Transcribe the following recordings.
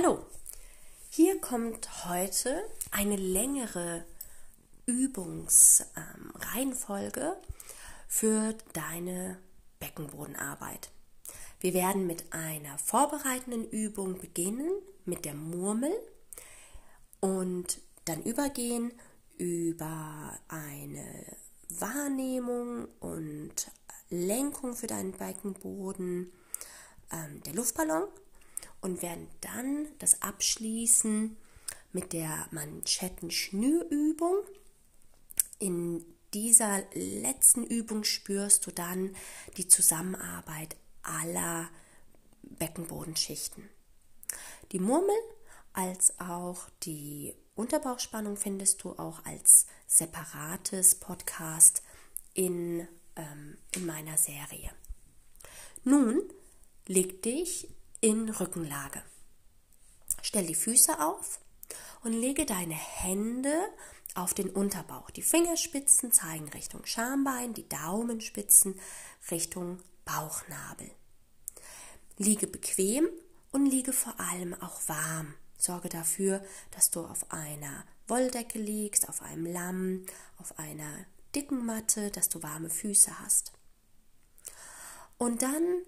Hallo, hier kommt heute eine längere Übungsreihenfolge ähm, für deine Beckenbodenarbeit. Wir werden mit einer vorbereitenden Übung beginnen, mit der Murmel und dann übergehen über eine Wahrnehmung und Lenkung für deinen Beckenboden, ähm, der Luftballon und werden dann das abschließen mit der Manschettenschnürübung. In dieser letzten Übung spürst du dann die Zusammenarbeit aller Beckenbodenschichten. Die Murmel als auch die Unterbauchspannung findest du auch als separates Podcast in, ähm, in meiner Serie. Nun leg dich in Rückenlage. Stell die Füße auf und lege deine Hände auf den Unterbauch. Die Fingerspitzen zeigen Richtung Schambein, die Daumenspitzen Richtung Bauchnabel. Liege bequem und liege vor allem auch warm. Sorge dafür, dass du auf einer Wolldecke liegst, auf einem Lamm, auf einer dicken Matte, dass du warme Füße hast. Und dann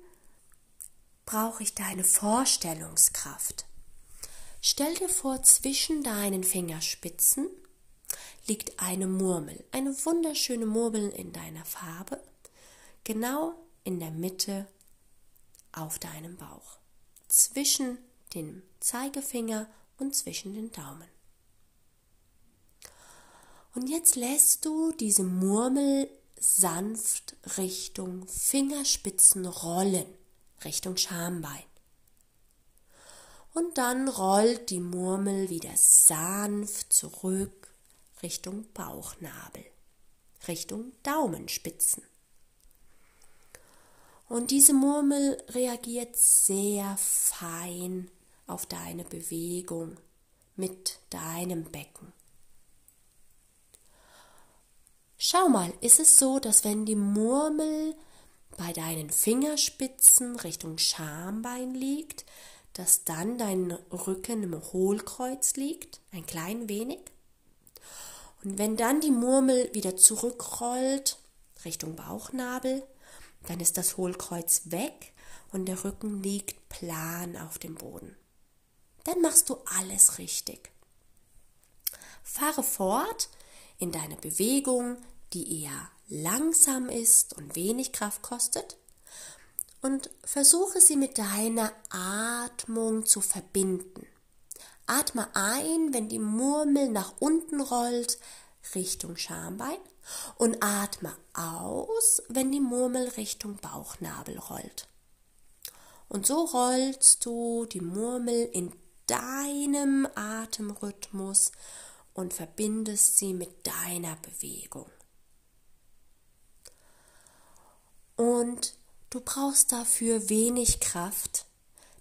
brauche ich deine Vorstellungskraft. Stell dir vor, zwischen deinen Fingerspitzen liegt eine Murmel, eine wunderschöne Murmel in deiner Farbe, genau in der Mitte auf deinem Bauch, zwischen dem Zeigefinger und zwischen den Daumen. Und jetzt lässt du diese Murmel sanft Richtung Fingerspitzen rollen. Richtung Schambein. Und dann rollt die Murmel wieder sanft zurück Richtung Bauchnabel, Richtung Daumenspitzen. Und diese Murmel reagiert sehr fein auf deine Bewegung mit deinem Becken. Schau mal, ist es so, dass wenn die Murmel bei deinen Fingerspitzen Richtung Schambein liegt, dass dann dein Rücken im Hohlkreuz liegt, ein klein wenig. Und wenn dann die Murmel wieder zurückrollt Richtung Bauchnabel, dann ist das Hohlkreuz weg und der Rücken liegt plan auf dem Boden. Dann machst du alles richtig. Fahre fort in deine Bewegung, die eher langsam ist und wenig Kraft kostet und versuche sie mit deiner Atmung zu verbinden. Atme ein, wenn die Murmel nach unten rollt, Richtung Schambein und atme aus, wenn die Murmel Richtung Bauchnabel rollt. Und so rollst du die Murmel in deinem Atemrhythmus und verbindest sie mit deiner Bewegung. Und du brauchst dafür wenig Kraft.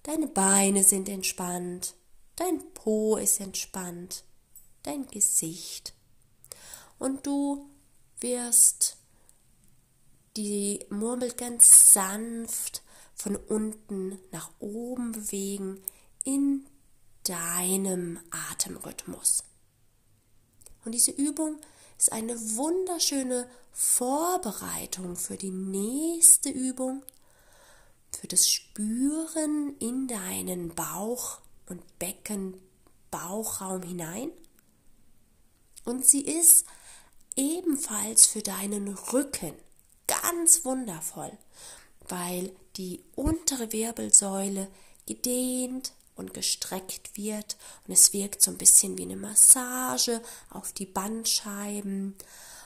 Deine Beine sind entspannt, dein Po ist entspannt, dein Gesicht. Und du wirst die Murmel ganz sanft von unten nach oben bewegen in deinem Atemrhythmus. Und diese Übung ist eine wunderschöne Vorbereitung für die nächste Übung, für das Spüren in deinen Bauch und Becken, Bauchraum hinein. Und sie ist ebenfalls für deinen Rücken ganz wundervoll, weil die untere Wirbelsäule gedehnt und gestreckt wird und es wirkt so ein bisschen wie eine Massage auf die Bandscheiben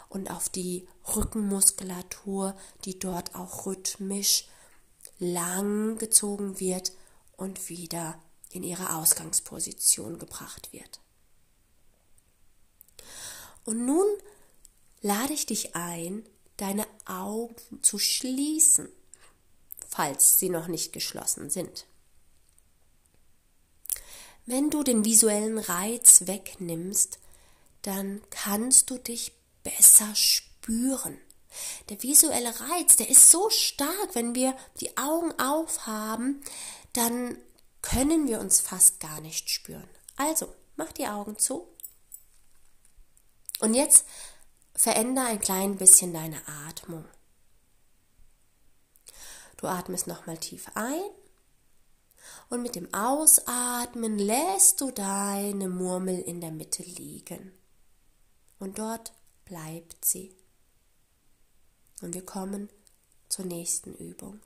und auf die Rückenmuskulatur, die dort auch rhythmisch lang gezogen wird und wieder in ihre Ausgangsposition gebracht wird. Und nun lade ich dich ein, deine Augen zu schließen, falls sie noch nicht geschlossen sind. Wenn du den visuellen Reiz wegnimmst, dann kannst du dich besser spüren. Der visuelle Reiz, der ist so stark, wenn wir die Augen aufhaben, dann können wir uns fast gar nicht spüren. Also, mach die Augen zu. Und jetzt verändere ein klein bisschen deine Atmung. Du atmest nochmal tief ein und mit dem Ausatmen lässt du deine Murmel in der Mitte liegen. Und dort bleibt sie. Und wir kommen zur nächsten Übung.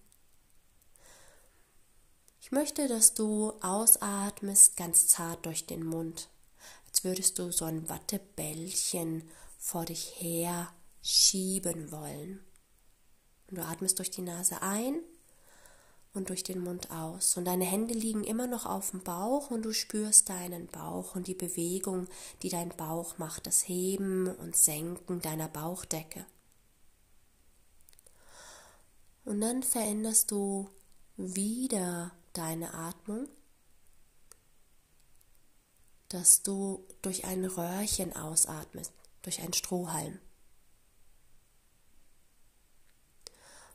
Ich möchte, dass du ausatmest ganz zart durch den Mund, als würdest du so ein Wattebällchen vor dich her schieben wollen. Und du atmest durch die Nase ein und durch den Mund aus. Und deine Hände liegen immer noch auf dem Bauch und du spürst deinen Bauch und die Bewegung, die dein Bauch macht, das Heben und Senken deiner Bauchdecke. Und dann veränderst du wieder deine Atmung, dass du durch ein Röhrchen ausatmest, durch einen Strohhalm.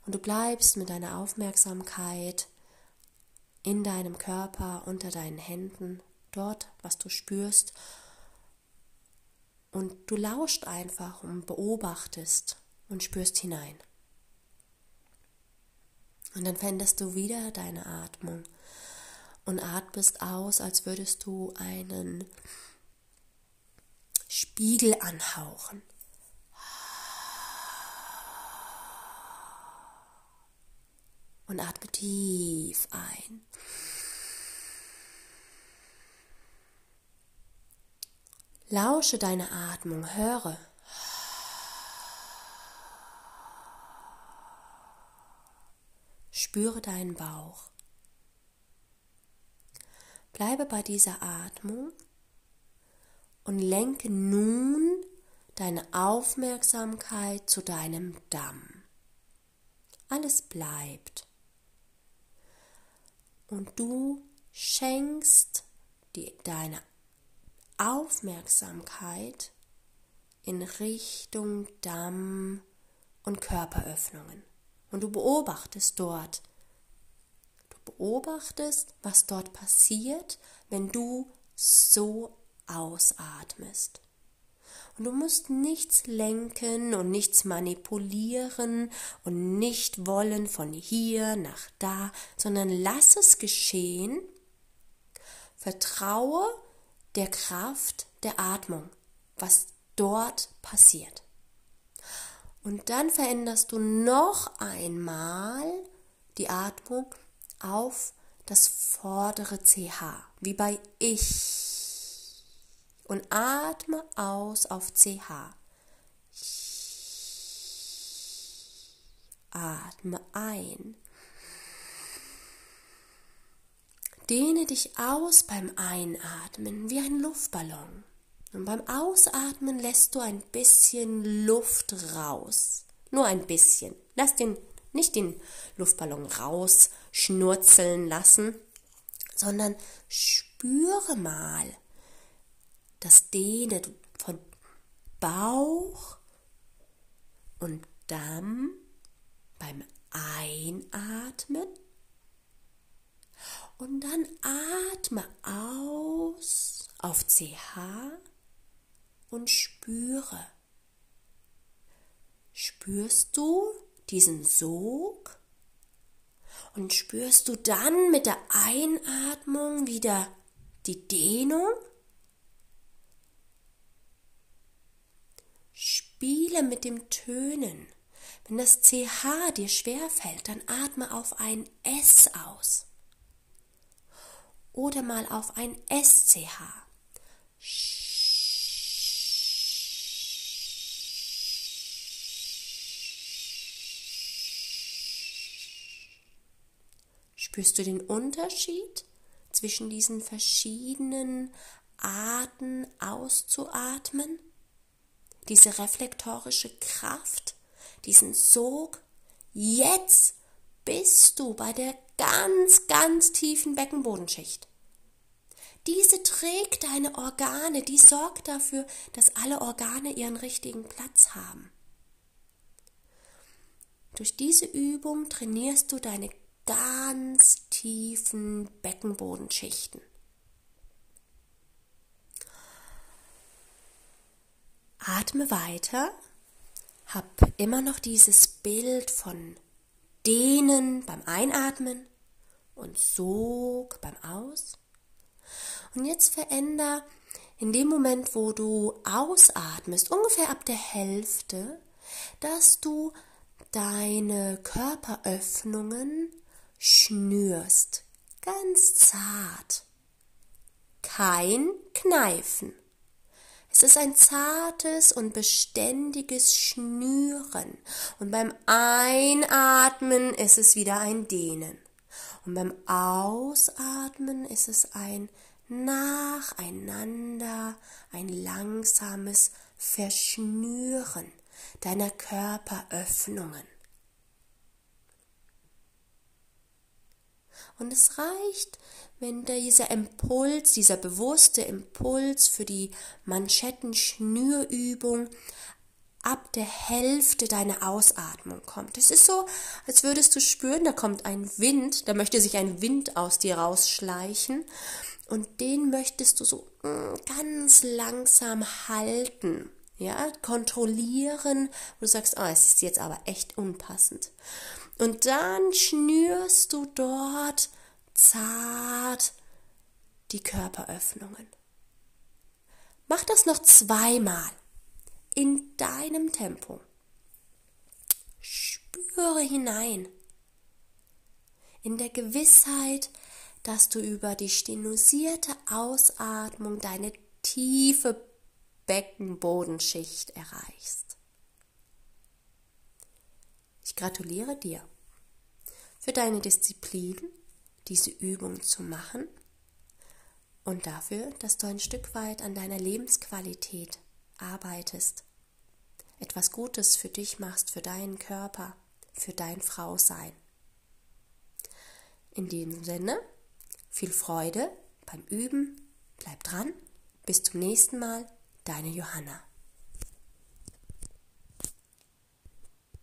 Und du bleibst mit deiner Aufmerksamkeit in deinem Körper, unter deinen Händen, dort, was du spürst. Und du lauscht einfach und beobachtest und spürst hinein. Und dann veränderst du wieder deine Atmung und atmest aus, als würdest du einen Spiegel anhauchen. Und atme tief ein. Lausche deine Atmung, höre. Spüre deinen Bauch. Bleibe bei dieser Atmung und lenke nun deine Aufmerksamkeit zu deinem Damm. Alles bleibt. Und du schenkst die, deine Aufmerksamkeit in Richtung Damm und Körperöffnungen. Und du beobachtest dort. Du beobachtest, was dort passiert, wenn du so ausatmest. Und du musst nichts lenken und nichts manipulieren und nicht wollen von hier nach da, sondern lass es geschehen. Vertraue der Kraft der Atmung, was dort passiert. Und dann veränderst du noch einmal die Atmung auf das vordere CH, wie bei ich. Und atme aus auf CH. Atme ein. Dehne dich aus beim Einatmen wie ein Luftballon. Und beim Ausatmen lässt du ein bisschen Luft raus. Nur ein bisschen. Lass den, nicht den Luftballon rausschnurzeln lassen, sondern spüre mal das Dehnen von Bauch und Damm beim Einatmen. Und dann atme aus auf CH und spüre. Spürst du diesen Sog? Und spürst du dann mit der Einatmung wieder die Dehnung? Spiele mit dem Tönen. Wenn das CH dir schwer fällt, dann atme auf ein S aus. Oder mal auf ein SCH. Spürst du den Unterschied zwischen diesen verschiedenen Arten auszuatmen? Diese reflektorische Kraft, diesen Sog. Jetzt bist du bei der ganz, ganz tiefen Beckenbodenschicht. Diese trägt deine Organe, die sorgt dafür, dass alle Organe ihren richtigen Platz haben. Durch diese Übung trainierst du deine ganz tiefen Beckenbodenschichten. Atme weiter, hab immer noch dieses Bild von Dehnen beim Einatmen und Sog beim Aus. Und jetzt veränder in dem Moment, wo du ausatmest, ungefähr ab der Hälfte, dass du deine Körperöffnungen schnürst, ganz zart. Kein Kneifen. Es ist ein zartes und beständiges Schnüren. Und beim Einatmen ist es wieder ein Dehnen. Und beim Ausatmen ist es ein nacheinander, ein langsames Verschnüren deiner Körperöffnungen. Und es reicht, wenn dieser Impuls, dieser bewusste Impuls für die Manschettenschnürübung ab der Hälfte deiner Ausatmung kommt. Es ist so, als würdest du spüren, da kommt ein Wind, da möchte sich ein Wind aus dir rausschleichen und den möchtest du so mm, ganz langsam halten, ja, kontrollieren, wo du sagst, oh, es ist jetzt aber echt unpassend. Und dann schnürst du dort zart die Körperöffnungen. Mach das noch zweimal in deinem Tempo. Spüre hinein in der Gewissheit, dass du über die stenusierte Ausatmung deine tiefe Beckenbodenschicht erreichst. Ich gratuliere dir für deine Disziplin, diese Übung zu machen und dafür, dass du ein Stück weit an deiner Lebensqualität arbeitest, etwas Gutes für dich machst, für deinen Körper, für dein Frausein. In diesem Sinne, viel Freude beim Üben, bleib dran, bis zum nächsten Mal, deine Johanna.